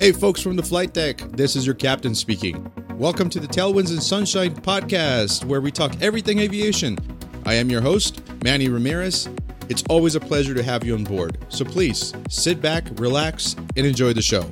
Hey, folks from the flight deck, this is your captain speaking. Welcome to the Tailwinds and Sunshine podcast, where we talk everything aviation. I am your host, Manny Ramirez. It's always a pleasure to have you on board. So please sit back, relax, and enjoy the show.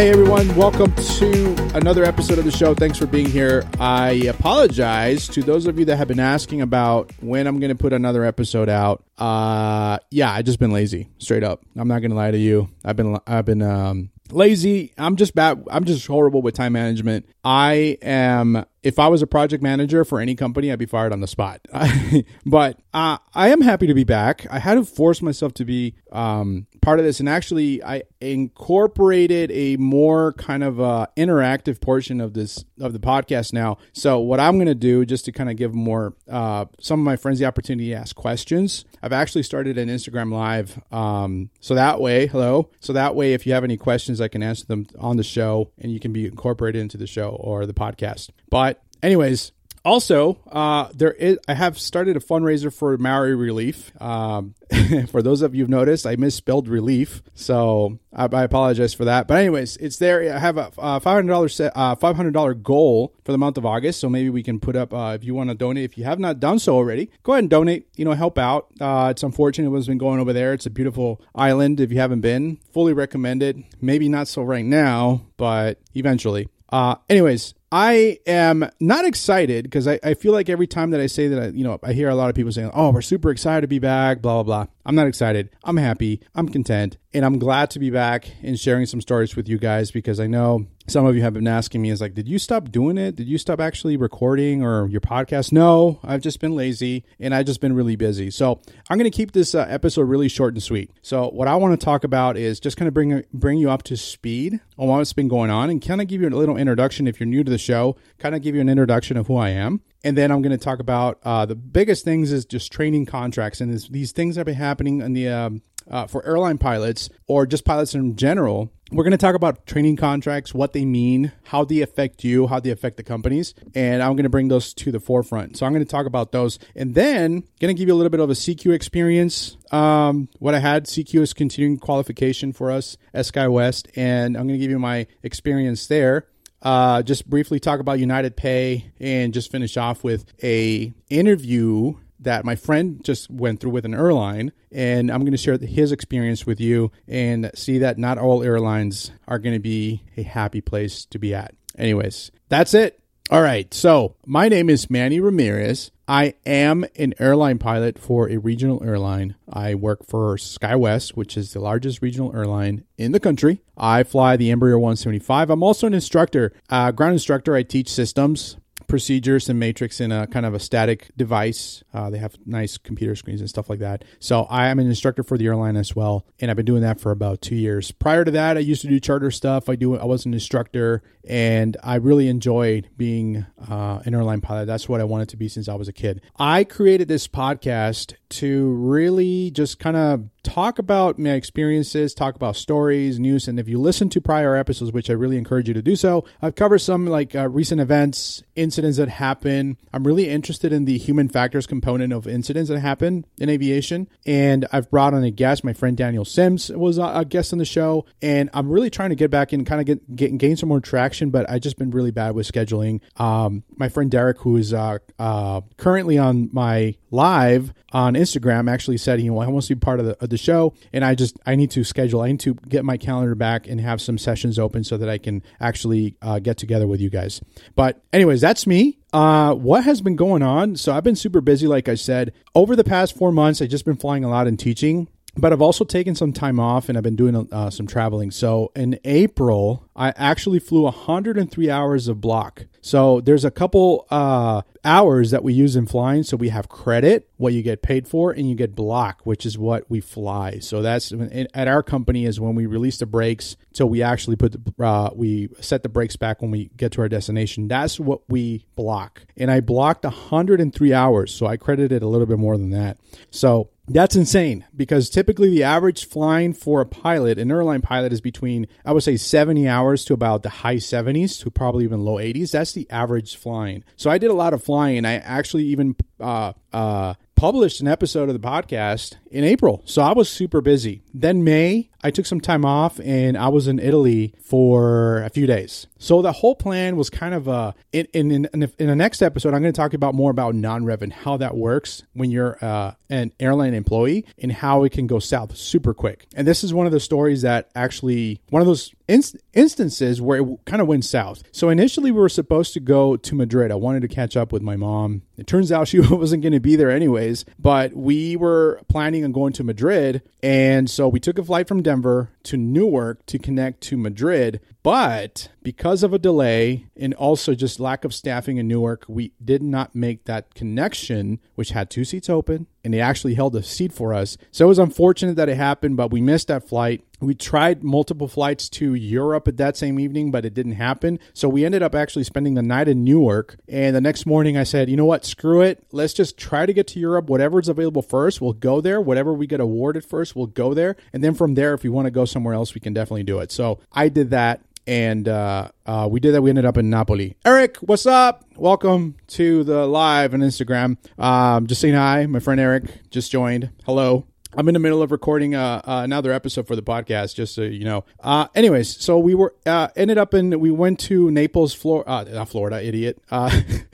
Hey everyone, welcome to another episode of the show. Thanks for being here. I apologize to those of you that have been asking about when I'm going to put another episode out. Uh yeah, I just been lazy, straight up. I'm not going to lie to you. I've been I've been um lazy. I'm just bad. I'm just horrible with time management. I am. If I was a project manager for any company, I'd be fired on the spot. but uh, I am happy to be back. I had to force myself to be um, part of this, and actually, I incorporated a more kind of uh, interactive portion of this of the podcast now. So, what I'm going to do, just to kind of give more uh, some of my friends the opportunity to ask questions, I've actually started an Instagram live. Um, so that way, hello. So that way, if you have any questions, I can answer them on the show, and you can be incorporated into the show or the podcast. But, anyways, also, uh, there is. I have started a fundraiser for Maui Relief. Um, for those of you who've noticed, I misspelled relief, so I, I, apologize for that. But anyways, it's there. I have a, five hundred dollars uh, five hundred dollar goal for the month of August. So maybe we can put up uh, if you want to donate. If you have not done so already, go ahead and donate. You know, help out. Uh, it's unfortunate what's been going over there. It's a beautiful island. If you haven't been, fully recommend it. Maybe not so right now, but eventually. Uh, anyways, I am not excited because I, I feel like every time that I say that, I, you know, I hear a lot of people saying, oh, we're super excited to be back, blah, blah, blah. I'm not excited. I'm happy. I'm content. And I'm glad to be back and sharing some stories with you guys because I know some of you have been asking me, is like, did you stop doing it? Did you stop actually recording or your podcast? No, I've just been lazy and I've just been really busy. So I'm going to keep this uh, episode really short and sweet. So what I want to talk about is just kind of bring bring you up to speed on what's been going on and kind of give you a little introduction if you're new to the show, kind of give you an introduction of who I am. And then I'm going to talk about uh, the biggest things is just training contracts and this, these things that have been happening in the um, uh, for airline pilots or just pilots in general. We're going to talk about training contracts, what they mean, how they affect you, how they affect the companies, and I'm going to bring those to the forefront. So I'm going to talk about those, and then going to give you a little bit of a CQ experience. Um, what I had CQ is continuing qualification for us at SkyWest, and I'm going to give you my experience there. Uh, just briefly talk about United Pay, and just finish off with a interview that my friend just went through with an airline, and I'm going to share his experience with you and see that not all airlines are going to be a happy place to be at. Anyways, that's it. All right, so my name is Manny Ramirez. I am an airline pilot for a regional airline. I work for SkyWest, which is the largest regional airline in the country. I fly the Embraer 175. I'm also an instructor, uh, ground instructor. I teach systems procedures and matrix in a kind of a static device. Uh, they have nice computer screens and stuff like that. So I am an instructor for the airline as well, and I've been doing that for about two years. Prior to that, I used to do charter stuff. I do. I was an instructor, and I really enjoyed being uh, an airline pilot. That's what I wanted to be since I was a kid. I created this podcast to really just kind of talk about my experiences, talk about stories, news, and if you listen to prior episodes, which I really encourage you to do so, I've covered some like uh, recent events, incidents that happen. I'm really interested in the human factors component of incidents that happen in aviation, and I've brought on a guest. My friend Daniel Sims was a guest on the show, and I'm really trying to get back and kind of get, get gain some more traction, but I just been really bad with scheduling. Um, my friend Derek, who is uh, uh, currently on my live on Instagram, actually said he wants to be part of the, the show, and I just I need to schedule. I need to get my calendar back and have some sessions open so that I can actually uh, get together with you guys. But anyways, that's me. Uh, what has been going on? So I've been super busy, like I said, over the past four months. I've just been flying a lot and teaching but I've also taken some time off and I've been doing uh, some traveling. So in April, I actually flew 103 hours of block. So there's a couple uh, hours that we use in flying. So we have credit, what you get paid for, and you get block, which is what we fly. So that's at our company is when we release the brakes. So we actually put the uh, we set the brakes back when we get to our destination. That's what we block. And I blocked 103 hours. So I credited a little bit more than that. So That's insane because typically the average flying for a pilot, an airline pilot, is between, I would say, 70 hours to about the high 70s to probably even low 80s. That's the average flying. So I did a lot of flying. I actually even uh, uh, published an episode of the podcast in April. So I was super busy. Then May, I took some time off and I was in Italy for a few days. So the whole plan was kind of uh, in in in, in the next episode, I'm going to talk about more about non-rev and how that works when you're uh, an airline employee and how it can go south super quick. And this is one of the stories that actually one of those inst- instances where it kind of went south. So initially, we were supposed to go to Madrid. I wanted to catch up with my mom. It turns out she wasn't going to be there anyways, but we were planning on going to Madrid, and so we took a flight from Denver to Newark to connect to Madrid. But because of a delay and also just lack of staffing in Newark, we did not make that connection, which had two seats open and they actually held a seat for us. So it was unfortunate that it happened, but we missed that flight. We tried multiple flights to Europe at that same evening, but it didn't happen. So we ended up actually spending the night in Newark. And the next morning, I said, you know what? Screw it. Let's just try to get to Europe. Whatever's available first, we'll go there. Whatever we get awarded first, we'll go there. And then from there, if we want to go somewhere else, we can definitely do it. So I did that and uh, uh, we did that. We ended up in Napoli. Eric, what's up? Welcome to the live on Instagram. Um, just saying hi. My friend Eric just joined. Hello. I'm in the middle of recording uh, uh, another episode for the podcast, just so you know. Uh, anyways, so we were uh, ended up in we went to Naples, Florida, not Florida, idiot,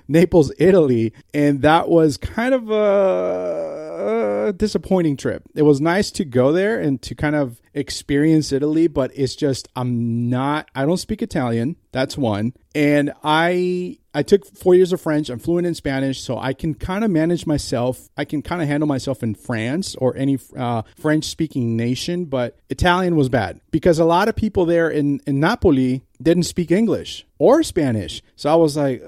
Naples, Italy, and that was kind of a, a disappointing trip. It was nice to go there and to kind of experience Italy, but it's just I'm not. I don't speak Italian. That's one, and I I took four years of French. I'm fluent in Spanish, so I can kind of manage myself. I can kind of handle myself in France or any uh, French speaking nation, but Italian was bad because a lot of people there in, in Napoli didn't speak English or Spanish. So I was like,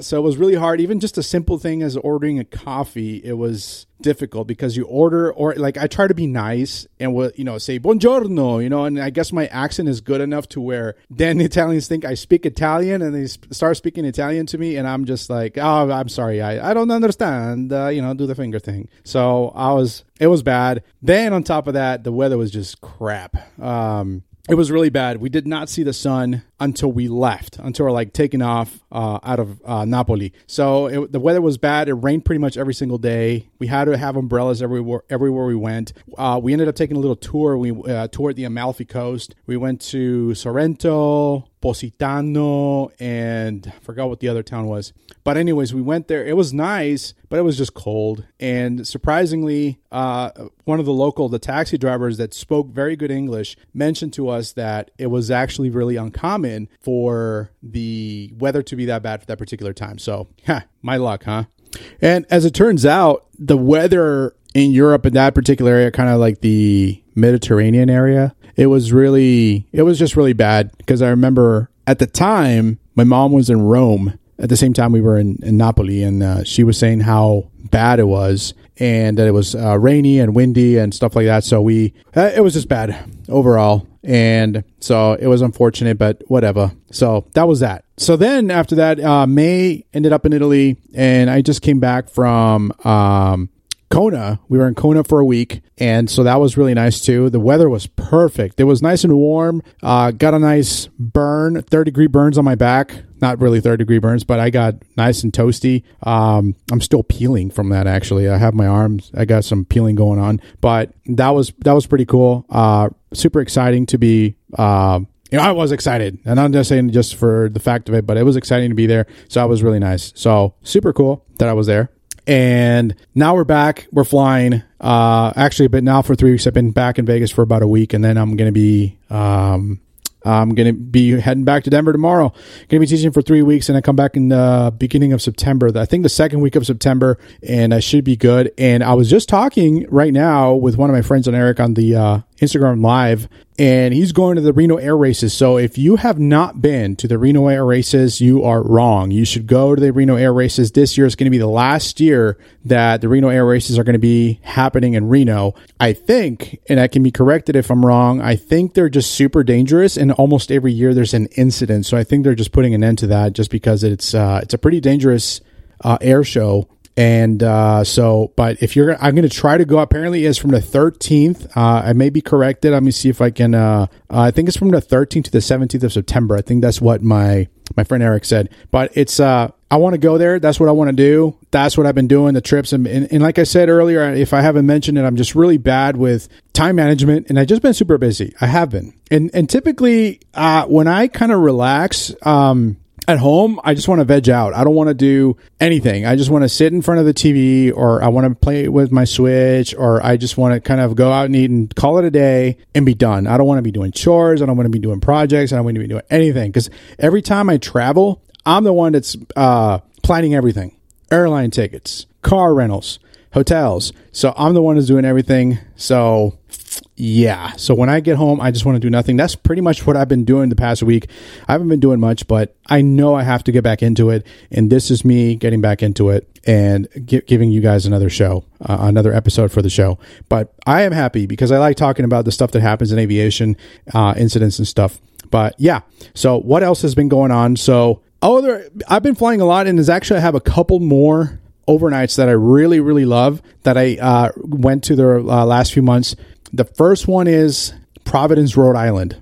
so it was really hard. Even just a simple thing as ordering a coffee, it was difficult because you order or like I try to be nice and will you know say buongiorno, you know, and I guess my accent is good enough to where then Italians think I speak Italian and they start speaking Italian to me, and I'm just like, oh, I'm sorry, I I don't understand, uh, you know, do the finger thing. So I was it was bad. Then on top of that, the weather was just crap. Um, it was really bad. We did not see the sun until we left, until we're like taking off uh, out of uh, Napoli. So it, the weather was bad. It rained pretty much every single day. We had to have umbrellas everywhere everywhere we went. Uh, we ended up taking a little tour. We uh, toured the Amalfi Coast. We went to Sorrento, Positano, and I forgot what the other town was. But anyways, we went there. It was nice, but it was just cold. And surprisingly, uh, one of the local, the taxi drivers that spoke very good English, mentioned to us that it was actually really uncommon for the weather to be that bad for that particular time. So, my luck, huh? And as it turns out, the weather in Europe in that particular area, kind of like the Mediterranean area, it was really, it was just really bad because I remember at the time my mom was in Rome at the same time we were in, in Napoli, and uh, she was saying how bad it was and that it was uh, rainy and windy and stuff like that. So we, uh, it was just bad overall. And so it was unfortunate, but whatever. So that was that. So then after that, uh, May ended up in Italy, and I just came back from um, Kona. We were in Kona for a week, and so that was really nice too. The weather was perfect. It was nice and warm. Uh, got a nice burn, third degree burns on my back. Not really third degree burns, but I got nice and toasty. Um, I'm still peeling from that. Actually, I have my arms. I got some peeling going on, but that was that was pretty cool. Uh, super exciting to be. Uh, you know, I was excited, and I'm just saying just for the fact of it, but it was exciting to be there. So I was really nice. So super cool that I was there. And now we're back. We're flying. Uh, actually, but now for three weeks, I've been back in Vegas for about a week, and then I'm to be um, I'm going to be heading back to Denver tomorrow. Going to be teaching for three weeks, and I come back in the beginning of September. I think the second week of September, and I should be good. And I was just talking right now with one of my friends on Eric on the uh, Instagram Live, and he's going to the Reno Air Races. So if you have not been to the Reno Air Races, you are wrong. You should go to the Reno Air Races. This year is going to be the last year that the Reno Air Races are going to be happening in Reno. I think, and I can be corrected if I'm wrong, I think they're just super dangerous, and almost every year there's an incident. So I think they're just putting an end to that just because it's uh, it's a pretty dangerous uh, air show And uh, so, but if you're, I'm going to try to go. Apparently, it's from the 13th. Uh, I may be corrected. Let me see if I can. Uh, I think it's from the 13th to the 17th of September. I think that's what my my friend Eric said. But it's uh, I want to go there. That's what I want to do. That's what I've been doing. The trips and, and, and like I said earlier, if I haven't mentioned it, I'm just really bad with time management, and I've just been super busy. I have been, and and typically uh, when I kind of relax. Um, at home, I just want to veg out. I don't want to do anything. I just want to sit in front of the TV or I want to play with my Switch or I just want to kind of go out and eat and call it a day and be done. I don't want to be doing chores. I don't want to be doing projects. I don't want to be doing anything because every time I travel, I'm the one that's uh, planning everything airline tickets, car rentals, hotels. So I'm the one who's doing everything. So yeah. So when I get home, I just want to do nothing. That's pretty much what I've been doing the past week. I haven't been doing much, but I know I have to get back into it. And this is me getting back into it and giving you guys another show, uh, another episode for the show. But I am happy because I like talking about the stuff that happens in aviation, uh, incidents and stuff. But yeah. So what else has been going on? So, oh, there, I've been flying a lot and is actually, I have a couple more overnights that I really, really love that I uh, went to the uh, last few months. The first one is Providence, Rhode Island.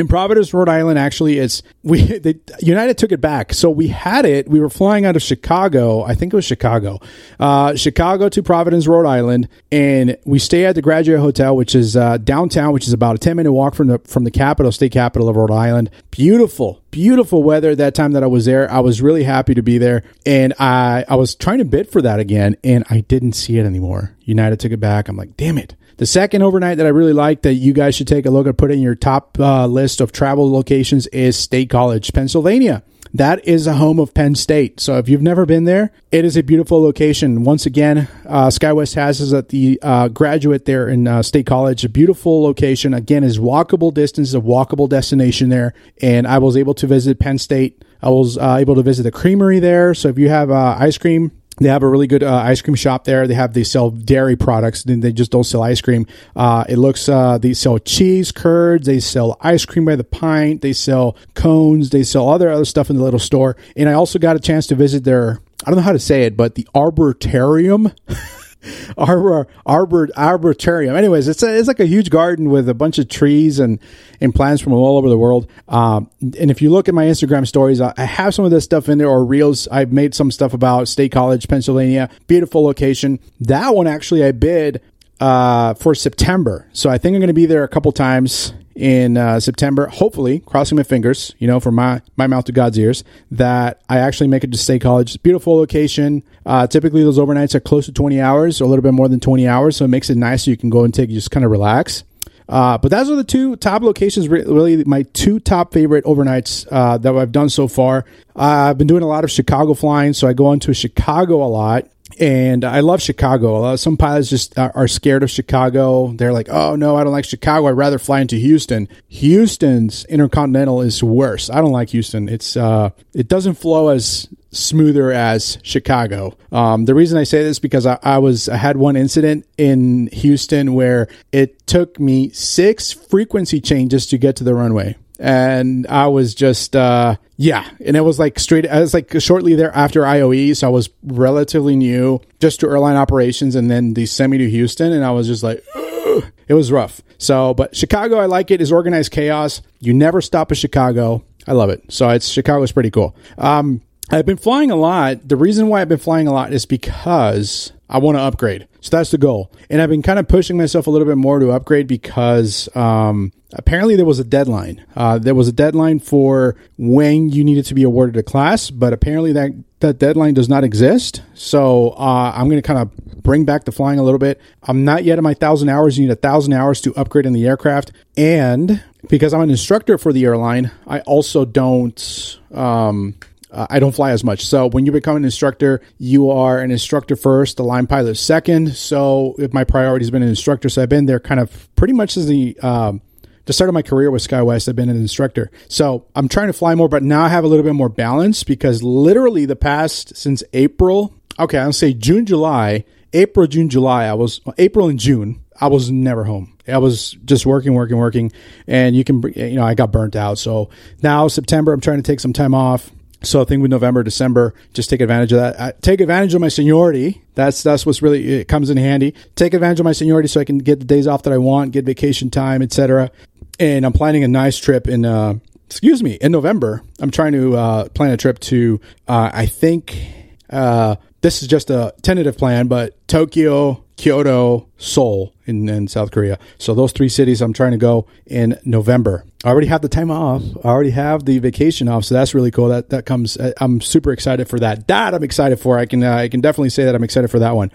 In Providence, Rhode Island, actually, it's we United took it back. So we had it. We were flying out of Chicago. I think it was Chicago, uh, Chicago to Providence, Rhode Island, and we stay at the Graduate Hotel, which is uh, downtown, which is about a ten minute walk from the from the capital, state capital of Rhode Island. Beautiful, beautiful weather that time that I was there. I was really happy to be there, and I I was trying to bid for that again, and I didn't see it anymore. United took it back. I'm like, damn it. The second overnight that I really like that you guys should take a look at, put in your top uh, list of travel locations is State College, Pennsylvania. That is a home of Penn State. So if you've never been there, it is a beautiful location. Once again, uh, SkyWest has us at the uh, graduate there in uh, State College. A beautiful location. Again, is walkable distance, a walkable destination there. And I was able to visit Penn State. I was uh, able to visit the creamery there. So if you have uh, ice cream, they have a really good uh, ice cream shop there. They have they sell dairy products. and They just don't sell ice cream. Uh, it looks uh, they sell cheese curds. They sell ice cream by the pint. They sell cones. They sell other other stuff in the little store. And I also got a chance to visit their I don't know how to say it, but the arboretarium. arbor arbor arboretarium. Anyways, it's a, it's like a huge garden with a bunch of trees and and plants from all over the world. Um, and if you look at my Instagram stories, I, I have some of this stuff in there or reels. I've made some stuff about State College, Pennsylvania. Beautiful location. That one actually I bid uh, for September, so I think I'm going to be there a couple times in uh, September. Hopefully, crossing my fingers, you know, from my my mouth to God's ears, that I actually make it to State College. Beautiful location. Uh, typically, those overnights are close to 20 hours, or a little bit more than 20 hours, so it makes it nice. So you can go and take just kind of relax. Uh, but those are the two top locations, really my two top favorite overnights uh, that I've done so far. Uh, I've been doing a lot of Chicago flying, so I go into Chicago a lot and I love Chicago. Uh, some pilots just are, are, scared of Chicago. They're like, "Oh no, I don't like Chicago. I'd rather fly into Houston." Houston's intercontinental is worse. I don't like Houston. It's uh, it doesn't flow as smoother as Chicago. Um, the reason I say this because I, I, was I had one incident in Houston where it took me six frequency changes to get to the runway and I was just uh, yeah, and it was like straight. I was like shortly there after IOE, so I was relatively new just to airline operations, and then they sent me to Houston, and I was just like, Ugh. it was rough. So, but Chicago, I like it. Is organized chaos. You never stop at Chicago. I love it. So it's Chicago's pretty cool. Um, I've been flying a lot. The reason why I've been flying a lot is because I want to upgrade. So that's the goal. And I've been kind of pushing myself a little bit more to upgrade because um, apparently there was a deadline. Uh, there was a deadline for when you needed to be awarded a class, but apparently that, that deadline does not exist. So uh, I'm going to kind of bring back the flying a little bit. I'm not yet at my thousand hours. You need a thousand hours to upgrade in the aircraft. And because I'm an instructor for the airline, I also don't. Um, uh, I don't fly as much. So when you become an instructor, you are an instructor first, the line pilot second. So if my priority has been an instructor. So I've been there kind of pretty much as the um, the start of my career with SkyWest. I've been an instructor. So I'm trying to fly more, but now I have a little bit more balance because literally the past since April, okay, I'll say June, July, April, June, July, I was April and June, I was never home. I was just working, working, working, and you can, you know, I got burnt out. So now September, I'm trying to take some time off So I think with November, December, just take advantage of that. I, take advantage of my seniority. That's that's what's really it comes in handy. Take advantage of my seniority so I can get the days off that I want, get vacation time, etc. And I'm planning a nice trip in uh, excuse me in November. I'm trying to uh, plan a trip to uh, I think uh, this is just a tentative plan, but Tokyo, Kyoto, Seoul in, in South Korea. So those three cities I'm trying to go in November. I already have the time off. I already have the vacation off, so that's really cool. That that comes. I'm super excited for that. That I'm excited for. I can uh, I can definitely say that I'm excited for that one.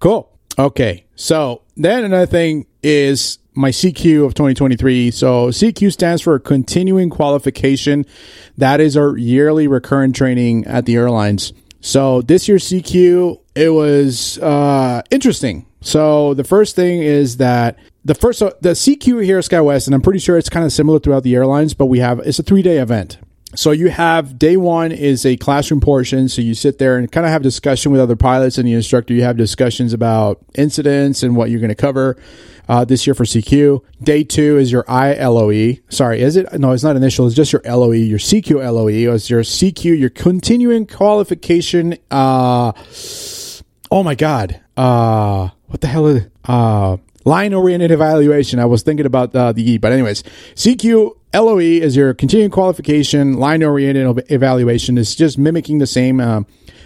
Cool. Okay. So then another thing is my CQ of 2023. So CQ stands for continuing qualification. That is our yearly recurrent training at the airlines. So this year's CQ it was uh, interesting. So the first thing is that the first so the CQ here at SkyWest, and I'm pretty sure it's kind of similar throughout the airlines, but we have it's a three day event. So you have day one is a classroom portion. So you sit there and kind of have discussion with other pilots and the instructor. You have discussions about incidents and what you're going to cover uh, this year for CQ. Day two is your ILOE. Sorry, is it? No, it's not initial. It's just your LOE. Your CQ LOE is your CQ, your continuing qualification. Uh, oh my God. Uh, what the hell is? Uh, line oriented evaluation. I was thinking about uh, the E, but anyways, CQ LOE is your continuing qualification. Line oriented evaluation is just mimicking the same. Uh,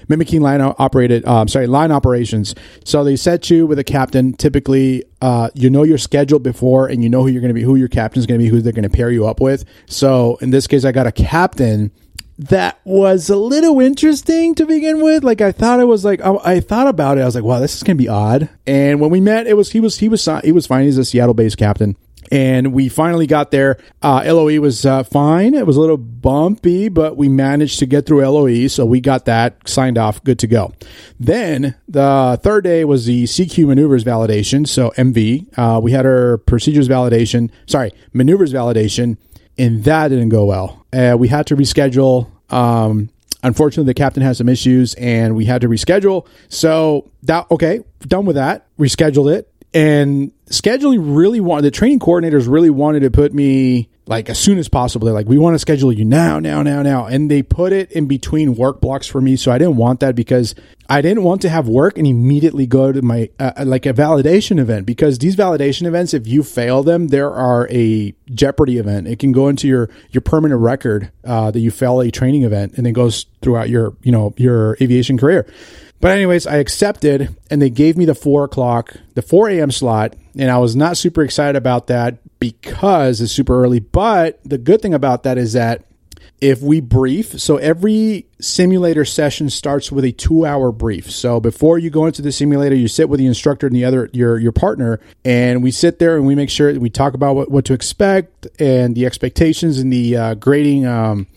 mimicking line operated, uh, sorry, line operations. So they set you with a captain. Typically, uh, you know your schedule before, and you know who you're going to be, who your captain's going to be, who they're going to pair you up with. So in this case, I got a captain that was a little interesting to begin with. Like I thought it was like I, I thought about it. I was like, wow, this is gonna be odd. And when we met, it was he was he was he was fine. He's a Seattle based captain. And we finally got there. Uh, LOE was uh, fine. It was a little bumpy, but we managed to get through LOE. So we got that signed off, good to go. Then the third day was the CQ maneuvers validation. So MV. Uh, we had our procedures validation, sorry, maneuvers validation, and that didn't go well. Uh, we had to reschedule um, unfortunately, the captain had some issues and we had to reschedule. So that okay, done with that. Rescheduled it and scheduling really wanted the training coordinators really wanted to put me like as soon as possible. They're like, we want to schedule you now, now, now, now. And they put it in between work blocks for me. So I didn't want that because I didn't want to have work and immediately go to my, uh, uh, like a validation event because these validation events, if you fail them, there are a jeopardy event. It can go into your, your permanent record, uh, that you fail a training event and it goes throughout your, you know, your aviation career. But anyways, I accepted and they gave me the four o'clock, the 4 a.m. slot. And I was not super excited about that because it's super early. But the good thing about that is that if we brief, so every simulator session starts with a two hour brief. So before you go into the simulator, you sit with the instructor and the other, your, your partner, and we sit there and we make sure we talk about what, what to expect and the expectations and the uh, grading, um,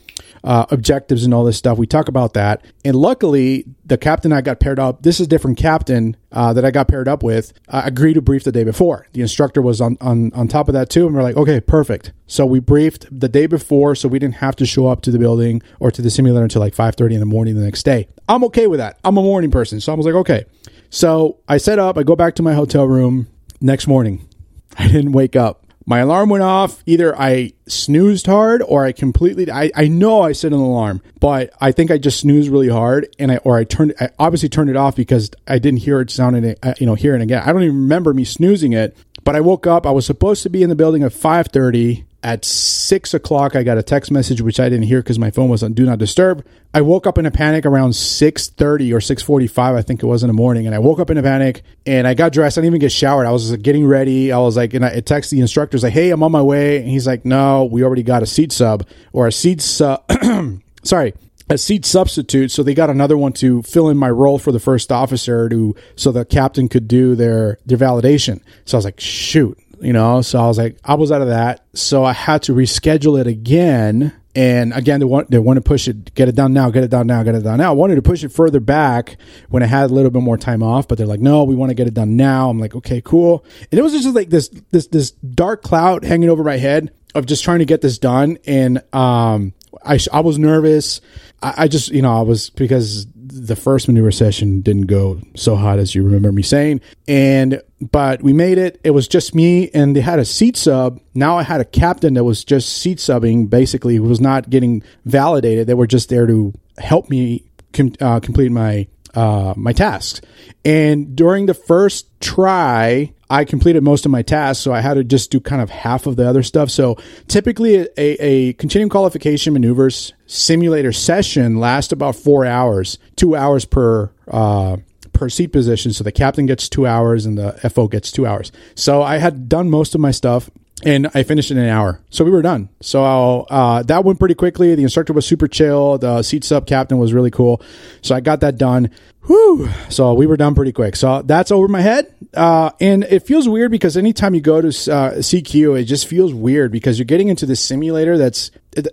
uh, objectives and all this stuff. We talk about that. And luckily, the captain I got paired up, this is a different captain uh, that I got paired up with, uh, agreed to brief the day before. The instructor was on, on, on top of that too. And we're like, okay, perfect. So we briefed the day before so we didn't have to show up to the building or to the simulator until like 5.30 in the morning the next day. I'm okay with that. I'm a morning person. So I was like, okay. So I set up, I go back to my hotel room next morning. I didn't wake up my alarm went off. Either I snoozed hard or I completely I, I know I set an alarm, but I think I just snoozed really hard and I or I turned I obviously turned it off because I didn't hear it sounding uh, you know hearing again. I don't even remember me snoozing it, but I woke up. I was supposed to be in the building at five thirty at six o'clock, I got a text message which I didn't hear because my phone was on do not disturb. I woke up in a panic around six thirty or six forty five, I think it was in the morning, and I woke up in a panic and I got dressed. I didn't even get showered. I was getting ready. I was like, and I texted the instructors like, "Hey, I'm on my way," and he's like, "No, we already got a seat sub or a seat sub." sorry, a seat substitute. So they got another one to fill in my role for the first officer to so the captain could do their their validation. So I was like, shoot you know. So I was like, I was out of that. So I had to reschedule it again. And again, they want they want to push it, get it done now, get it done now, get it done now. I wanted to push it further back when I had a little bit more time off, but they're like, no, we want to get it done now. I'm like, okay, cool. And it was just like this this this dark cloud hanging over my head of just trying to get this done. And um, I I was nervous. I, I just you know I was because the first maneuver session didn't go so hot as you remember me saying. And but we made it. It was just me, and they had a seat sub. Now I had a captain that was just seat subbing. Basically, was not getting validated. They were just there to help me com- uh, complete my uh, my tasks. And during the first try, I completed most of my tasks, so I had to just do kind of half of the other stuff. So typically, a, a continuing qualification maneuvers simulator session lasts about four hours, two hours per. Uh, per seat position. So the captain gets two hours and the FO gets two hours. So I had done most of my stuff and I finished in an hour. So we were done. So uh, that went pretty quickly. The instructor was super chill. The seat sub captain was really cool. So I got that done. Whew. So we were done pretty quick. So that's over my head. Uh, and it feels weird because anytime you go to uh, CQ, it just feels weird because you're getting into this simulator that's,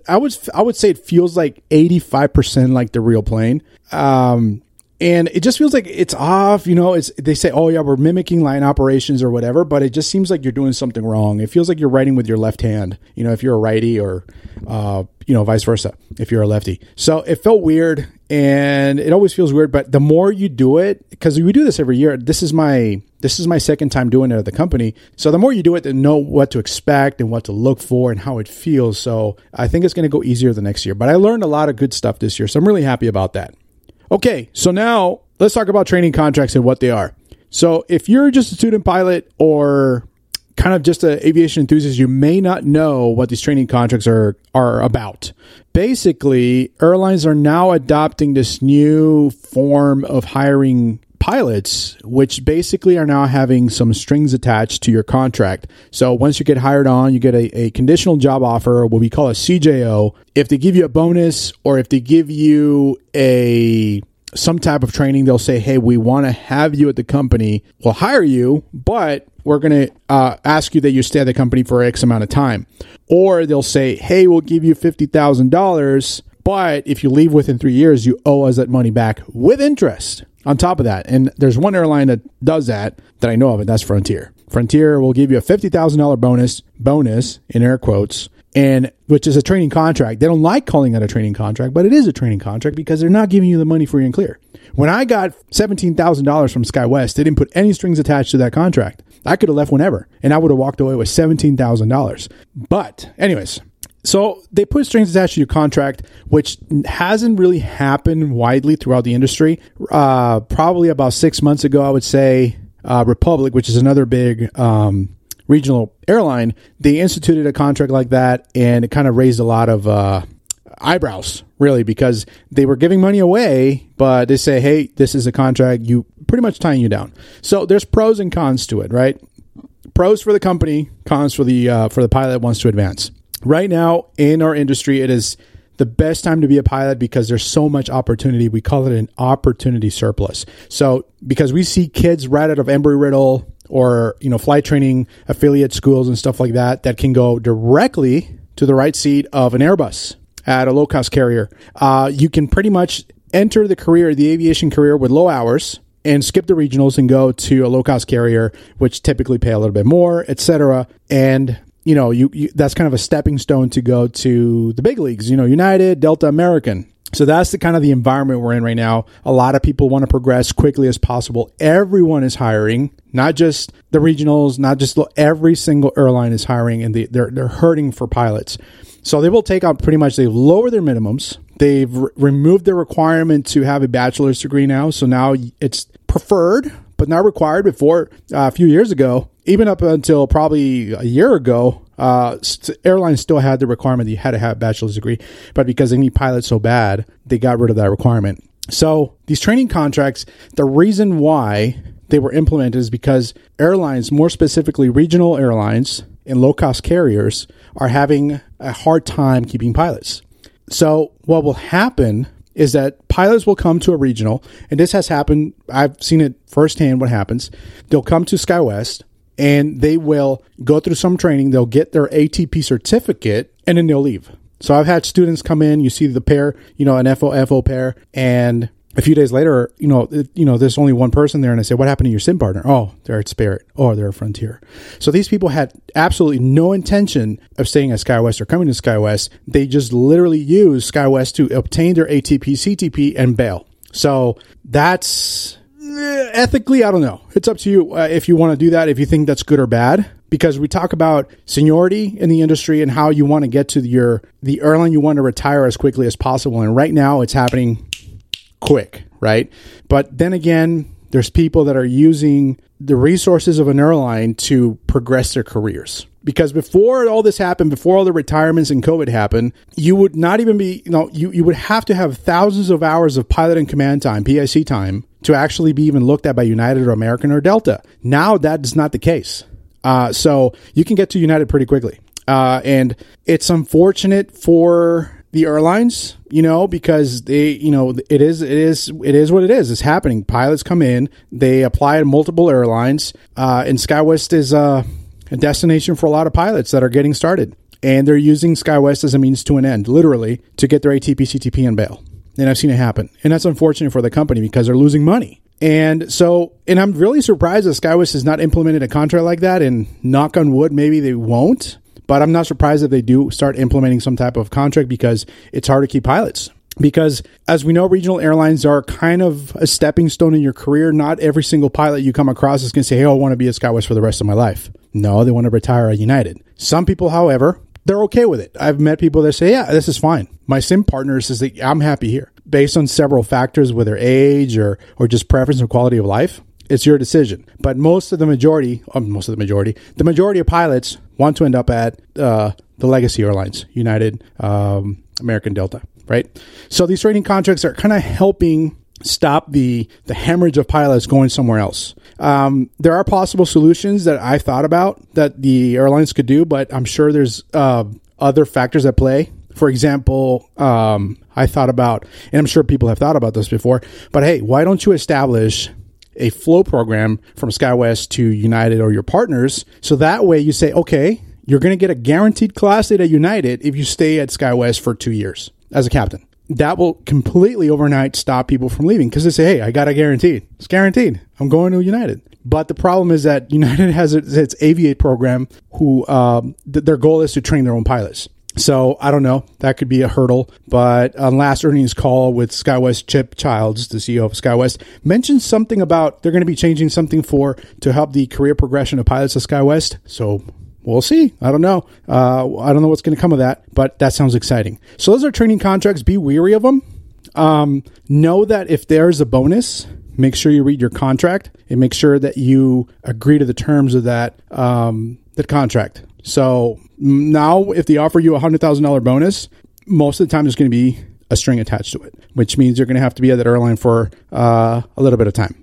I would, I would say it feels like 85% like the real plane. Um, and it just feels like it's off you know it's they say oh yeah we're mimicking line operations or whatever but it just seems like you're doing something wrong. It feels like you're writing with your left hand you know if you're a righty or uh, you know vice versa if you're a lefty. So it felt weird and it always feels weird but the more you do it because we do this every year. This is my this is my second time doing it at the company. So the more you do it to know what to expect and what to look for and how it feels. So i think it's going to go easier the next year but i learned a lot of good stuff this year. So i'm really happy about that Okay, so now let's talk about training contracts and what they are. So if you're just a student pilot or kind of just an aviation enthusiast, you may not know what these training contracts are are about. Basically, airlines are now adopting this new form of hiring pilots, which basically are now having some strings attached to your contract. So once you get hired on, you get a, a conditional job offer, what we call a CJO. If they give you a bonus or if they give you a some type of training, they'll say, "Hey, we want to have you at the company. We'll hire you, but we're going to uh, ask you that you stay at the company for X amount of time." Or they'll say, "Hey, we'll give you fifty thousand dollars, but if you leave within three years, you owe us that money back with interest." on top of that. And there's one airline that does that that I know of, and that's Frontier. Frontier will give you a fifty thousand dollar bonus, bonus in air quotes, and which is a training contract. They don't like calling it a training contract, but it is a training contract because they're not giving you the money free and clear. When I got seventeen thousand dollars from SkyWest, they didn't put any strings attached to that contract. I could have left whenever, and I would have walked away with seventeen thousand dollars. But, anyways, so they put strings attached to your contract, which hasn't really happened widely throughout the industry. Uh, probably about six months ago, I would say uh, Republic, which is another big um, regional airline, they instituted a contract like that, and it kind of raised a lot of uh, eyebrows, really, because they were giving money away, but they say, "Hey, this is a contract. You pretty much tying you down." So there's pros and cons to it, right? Pros for the company, cons for the uh, for the pilot wants to advance right now in our industry, it is the best time to be a pilot because there's so much opportunity. We call it an opportunity surplus. So because we see kids right out of Embry Riddle or you know flight training affiliate schools and stuff like that that can go directly to the right seat of an Airbus at a low cost carrier. Uh, you can pretty much enter the career, the aviation career, with low hours and skip the regionals and go to a low cost carrier, which typically pay a little bit more, etc. And you know, you, you, that's kind of a stepping stone to go to the big leagues. You know, United, Delta, American. So that's the kind of the environment we're in right now. A lot of people want to progress quickly as possible. Everyone is hiring, not just the regionals, not just every single airline is hiring, and they, they're they're hurting for pilots. So they will take out pretty much. They've lowered their minimums. They've re- removed the requirement to have a bachelor's degree now. So now it's preferred, but not required. Before uh, a few years ago, even up until probably a year ago, uh, st- airlines still had the requirement that you had to have a bachelor's degree, but because they need pilots so bad, they got rid of that requirement. So these training contracts, the reason why they were implemented is because airlines, more specifically regional airlines and low cost carriers, are having a hard time keeping pilots. So what will happen is that pilots will come to a regional, and this has happened. I've seen it firsthand what happens. They'll come to SkyWest and they will go through some training. They'll get their ATP certificate and then they'll leave. So I've had students come in, you see the pair, you know, an FO FO pair, and a few days later, you know, it, you know, there's only one person there, and I say, "What happened to your sim partner?" Oh, they're at Spirit. Oh, they're at Frontier. So these people had absolutely no intention of staying at SkyWest or coming to SkyWest. They just literally used SkyWest to obtain their ATP, CTP, and bail. So that's ethically, I don't know. It's up to you uh, if you want to do that, if you think that's good or bad. because we talk about seniority in the industry and how you want to get to your the airline you want to retire as quickly as possible. And right now, it's happening quick, right? But then again, there's people that are using the resources of an airline to progress their careers. Because before all this happened, before all the retirements and COVID happened, you would not even be, you know, you, you would have to have thousands of hours of pilot and command time, PIC time, to actually be even looked at by United or American or Delta. Now that is not the case. Uh, so you can get to United pretty quickly. Uh, and it's unfortunate for the airlines, you know, because they, you know, it is, it is, it is what it is. It's happening. Pilots come in, they apply to multiple airlines, uh, and SkyWest is a destination for a lot of pilots that are getting started, and they're using SkyWest as a means to an end, literally, to get their ATP, CTP, and bail. And I've seen it happen, and that's unfortunate for the company because they're losing money. And so, and I'm really surprised that SkyWest has not implemented a contract like that. And knock on wood, maybe they won't. But I'm not surprised if they do start implementing some type of contract because it's hard to keep pilots. Because as we know, regional airlines are kind of a stepping stone in your career. Not every single pilot you come across is going to say, Hey, I want to be a SkyWest for the rest of my life. No, they want to retire at United. Some people, however, they're okay with it. I've met people that say, Yeah, this is fine. My sim partner says that I'm happy here based on several factors, whether age or, or just preference or quality of life. It's your decision. But most of the majority, um, most of the majority, the majority of pilots want to end up at uh, the legacy airlines, United, um, American Delta, right? So these training contracts are kind of helping stop the the hemorrhage of pilots going somewhere else. Um, there are possible solutions that I thought about that the airlines could do, but I'm sure there's uh, other factors at play. For example, um, I thought about, and I'm sure people have thought about this before, but hey, why don't you establish a flow program from SkyWest to United or your partners. So that way you say, okay, you're going to get a guaranteed class date at United if you stay at SkyWest for two years as a captain. That will completely overnight stop people from leaving because they say, hey, I got a guaranteed. It's guaranteed. I'm going to United. But the problem is that United has its, Aviate program, who um, th- their goal is to train their own pilots. So I don't know. That could be a hurdle. But on last earnings call with SkyWest, Chip Childs, the CEO of SkyWest, mentioned something about they're going to be changing something for to help the career progression of pilots of SkyWest. So we'll see. I don't know. Uh, I don't know what's going to come of that, but that sounds exciting. So those are training contracts. Be weary of them. Um, know that if there's a bonus, make sure you read your contract and make sure that you agree to the terms of that um, that contract. So now, if they offer you a hundred thousand dollar bonus, most of the time there's going to be a string attached to it, which means you're going to have to be at that airline for uh, a little bit of time.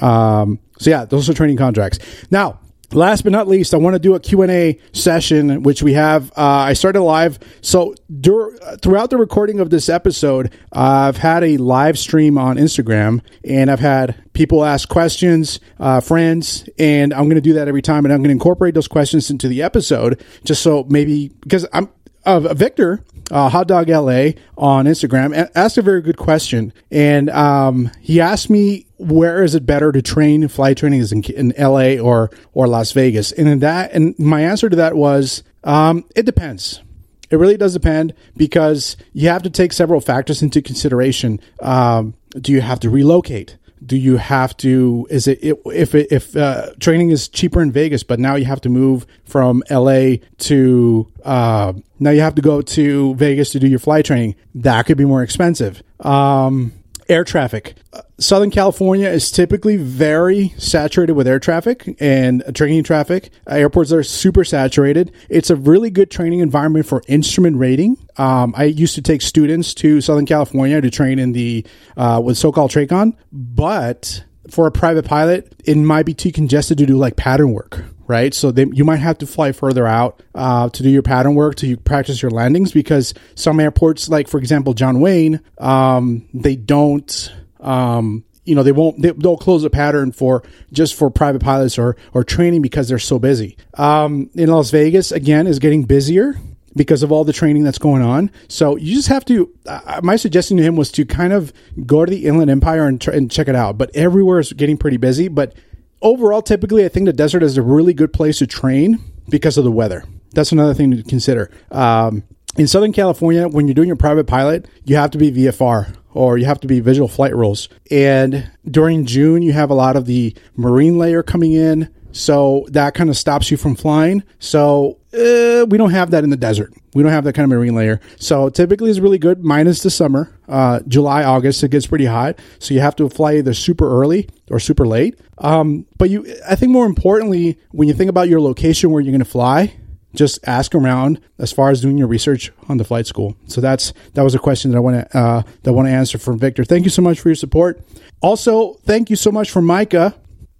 Um, so yeah, those are training contracts. Now, last but not least, I want to do a Q&A session, which we have. Uh, I started live. So dur- throughout the recording of this episode, uh, I've had a live stream on Instagram and I've had people ask questions, uh, friends, and I'm going to do that every time. And I'm going to incorporate those questions into the episode just so maybe because I'm uh, Victor uh, Hot Dog LA on Instagram asked a very good question, and um, he asked me where is it better to train? Flight training is in, in LA or or Las Vegas, and in that, and my answer to that was um, it depends. It really does depend because you have to take several factors into consideration. Um, do you have to relocate? Do you have to is it if it, if uh, training is cheaper in Vegas but now you have to move from LA to uh, now you have to go to Vegas to do your flight training that could be more expensive. Um, air traffic. Southern California is typically very saturated with air traffic and training traffic. Airports are super saturated. It's a really good training environment for instrument rating. Um, I used to take students to Southern California to train in the uh, with SoCal TRACON, but for a private pilot, it might be too congested to do like pattern work, right? So they, you might have to fly further out uh, to do your pattern work to practice your landings because some airports, like for example John Wayne, um, they don't. Um, you know they won't they, will close a pattern for just for private pilots or or training because they're so busy um, in las vegas again is getting busier because of all the training that's going on. So you just have to. Uh, my suggestion to him was to kind of go to the Inland Empire and, tr- and check it out. But everywhere is getting pretty busy. But overall, typically, I think the desert is a really good place to train because of the weather. That's another thing to consider. Um, in Southern California, when you're doing your private pilot, you have to be VFR or you have to be visual flight rules. And during June, you have a lot of the marine layer coming in. So that kind of stops you from flying. So uh, we don't have that in the desert. We don't have that kind of marine layer. So typically it's really good, minus the summer. Uh, July, August, it gets pretty hot. So you have to fly either super early or super late. Um, but you, I think more importantly, when you think about your location where you're going to fly, just ask around as far as doing your research on the flight school. So that's that was a question that I want to uh, that I want to answer from Victor. Thank you so much for your support. Also, thank you so much for Micah,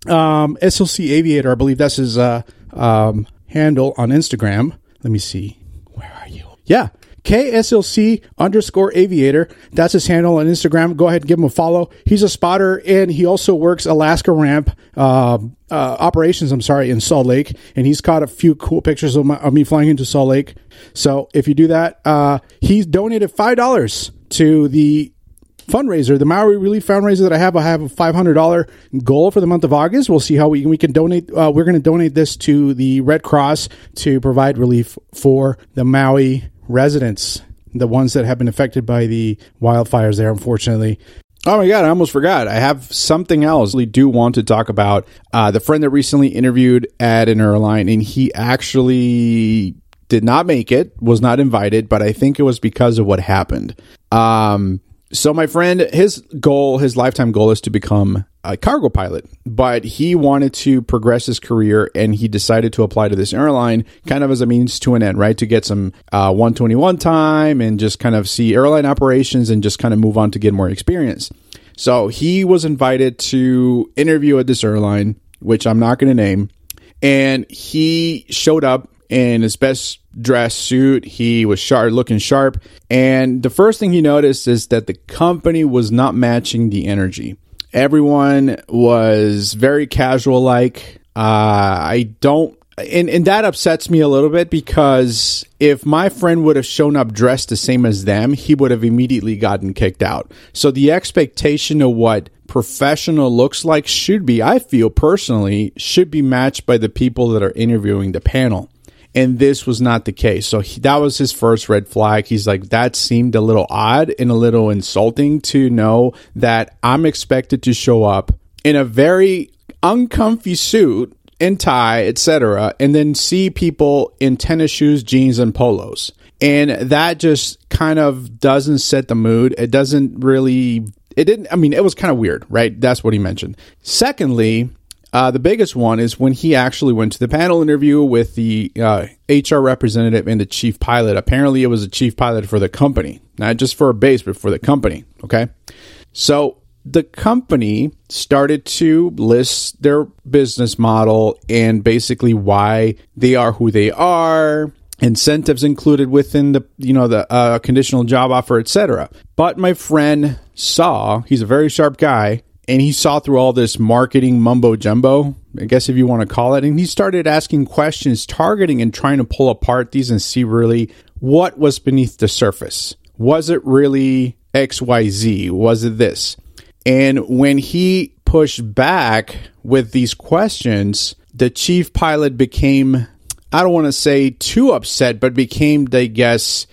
um, SLC Aviator. I believe that's his uh, um, handle on Instagram. Let me see. Where are you? Yeah, KSLC underscore aviator. That's his handle on Instagram. Go ahead and give him a follow. He's a spotter and he also works Alaska ramp uh, uh, operations. I'm sorry, in Salt Lake, and he's caught a few cool pictures of, my, of me flying into Salt Lake. So if you do that, uh, he's donated five dollars to the fundraiser, the Maui Relief fundraiser that I have. I have a five hundred dollar goal for the month of August. We'll see how we we can donate. Uh, we're going to donate this to the Red Cross to provide relief for the Maui residents, the ones that have been affected by the wildfires there, unfortunately. Oh my God, I almost forgot. I have something else we do want to talk about. Uh, the friend that recently interviewed at an airline, and he actually did not make it, was not invited, but I think it was because of what happened. Um, so my friend, his goal, his lifetime goal is to become a cargo pilot, but he wanted to progress his career and he decided to apply to this airline kind of as a means to an end, right? To get some uh, 121 time and just kind of see airline operations and just kind of move on to get more experience. So he was invited to interview at this airline, which I'm not going to name. And he showed up in his best dress suit. He was sharp, looking sharp. And the first thing he noticed is that the company was not matching the energy. Everyone was very casual like. Uh, I don't and, and that upsets me a little bit because if my friend would have shown up dressed the same as them, he would have immediately gotten kicked out. So the expectation of what professional looks like should be, I feel personally, should be matched by the people that are interviewing the panel and this was not the case. So he, that was his first red flag. He's like, that seemed a little odd and a little insulting to know that I'm expected to show up in a very uncomfy suit and tie, etc., and then see people in tennis shoes, jeans, and polos. And that just kind of doesn't set the mood. It doesn't really it didn't i mean it was kind of weird right that's what he mentioned secondly uh, the biggest one is when he actually went to the panel interview with the uh, HR representative and the chief pilot. Apparently, it was a chief pilot for the company, not just for a base, but for the company. Okay. So the company started to list their business model and basically why they are who they are incentives included within the you know the uh, conditional job offer etc but my friend saw he's a very sharp guy and he saw through all this marketing mumbo jumbo, I guess if you want to call it, and he started asking questions, targeting and trying to pull apart these and see really what was beneath the surface. Was it really XYZ? Was it this? And when he pushed back with these questions, the chief pilot became, I don't want to say too upset, but became, I guess,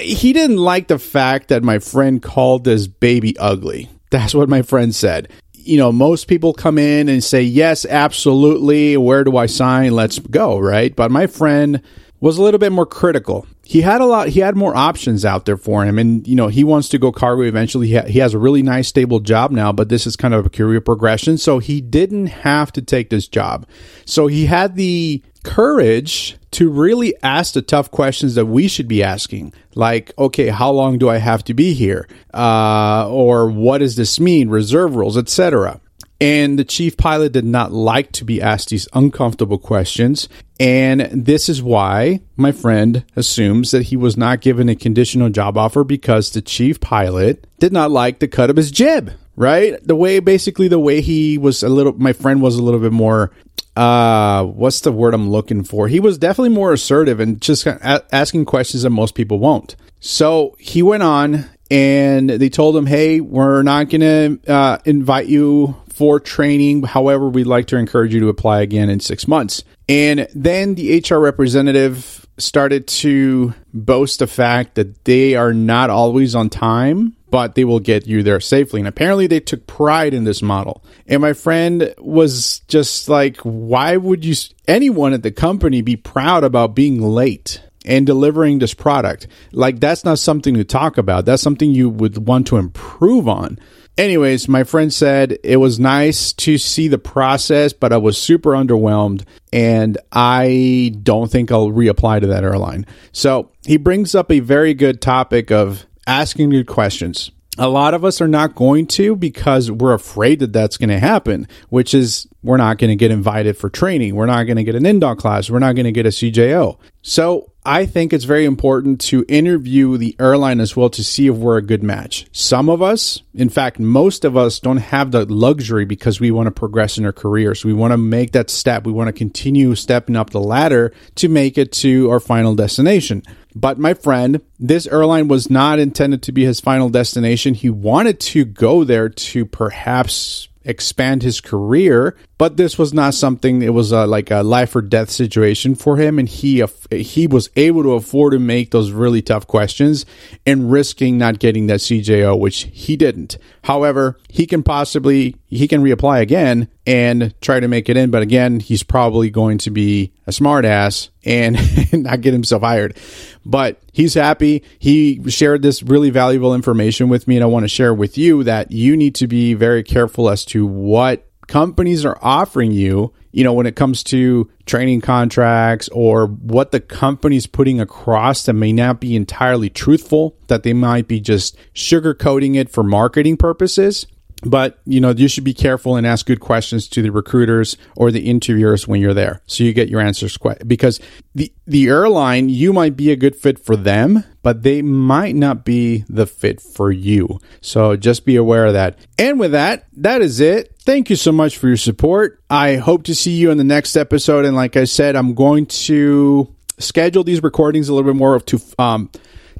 he didn't like the fact that my friend called this baby ugly. That's what my friend said. You know, most people come in and say, yes, absolutely. Where do I sign? Let's go, right? But my friend was a little bit more critical. He had a lot, he had more options out there for him. And, you know, he wants to go cargo eventually. He, ha- he has a really nice, stable job now, but this is kind of a career progression. So he didn't have to take this job. So he had the courage to really ask the tough questions that we should be asking. Like okay how long do i have to be here? Uh, or what does this mean? Reserve rules etc and the chief pilot did not like to be asked these uncomfortable questions. And this is why my friend assumes that he was not given a conditional job offer because the chief pilot did not like the cut of his jib right? The way basically the way he was a little my friend was a little bit more uh what's the word i'm looking for? He was definitely more assertive and just asking questions that most people won't. So he went on and they told him hey we're not going to uh, invite you for training. However we'd like to encourage you to apply again in six months. And then the hr representative started to boast the fact that they are not always on time but they will get you there safely. And apparently they took pride in this model. And my friend was just like, why would you, anyone at the company be proud about being late? and delivering this product. Like that's not something to talk about. That's something you would want to improve on. Anyways, my friend said it was nice to see the process, but I was super underwhelmed and I don't think I'll reapply to that airline. So he brings up a very good topic of asking good questions. A lot of us are not going to because we're afraid that that's going to happen, which is we're not going to get invited for training. We're not going to get an indoor class. We're not going to get a CJO. So I think it's very important to interview the airline as well to see if we're a good match. Some of us, in fact, most of us don't have the luxury because we want to progress in our careers. We want to make that step. We want to continue stepping up the ladder to make it to our final destination. But my friend, this airline was not intended to be his final destination. He wanted to go there to perhaps expand his career but this was not something it was a, like a life or death situation for him and he he was able to afford to make those really tough questions and risking not getting that CJO which he didn't however he can possibly he can reapply again and try to make it in but again he's probably going to be a smartass and not get himself hired but he's happy. He shared this really valuable information with me and I want to share with you that you need to be very careful as to what companies are offering you, you know, when it comes to training contracts or what the company's putting across that may not be entirely truthful, that they might be just sugarcoating it for marketing purposes but you know you should be careful and ask good questions to the recruiters or the interviewers when you're there. So you get your answers because the the airline you might be a good fit for them but they might not be the fit for you. So just be aware of that. And with that that is it. Thank you so much for your support. I hope to see you in the next episode. And like i said i'm going to schedule these recordings a little bit more to um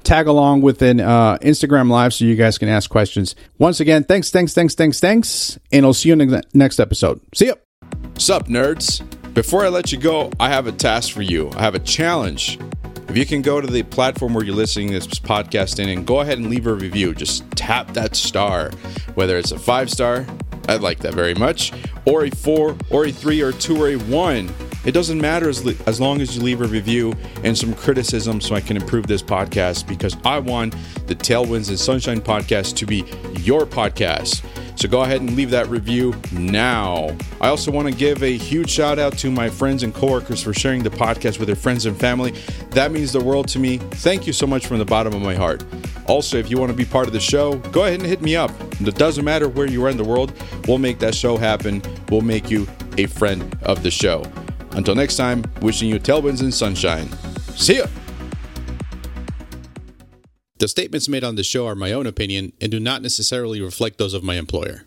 tag along with an uh, Instagram live so you guys can ask questions. Once again, thanks, thanks, thanks, thanks, thanks, and I'll see you in the next episode. See ya. Sup, nerds? Before I let you go, I have a task for you. I have a challenge. If you can go to the platform where you're listening to this podcast in and go ahead and leave a review, just tap that star, whether it's a five star, I'd like that very much, or a four, or a three, or two, or a one it doesn't matter as, as long as you leave a review and some criticism so I can improve this podcast because I want the Tailwinds and Sunshine podcast to be your podcast. So go ahead and leave that review now. I also want to give a huge shout out to my friends and coworkers for sharing the podcast with their friends and family. That means the world to me. Thank you so much from the bottom of my heart. Also, if you want to be part of the show, go ahead and hit me up. It doesn't matter where you are in the world, we'll make that show happen. We'll make you a friend of the show. Until next time, wishing you tailwinds and sunshine. See ya! The statements made on the show are my own opinion and do not necessarily reflect those of my employer.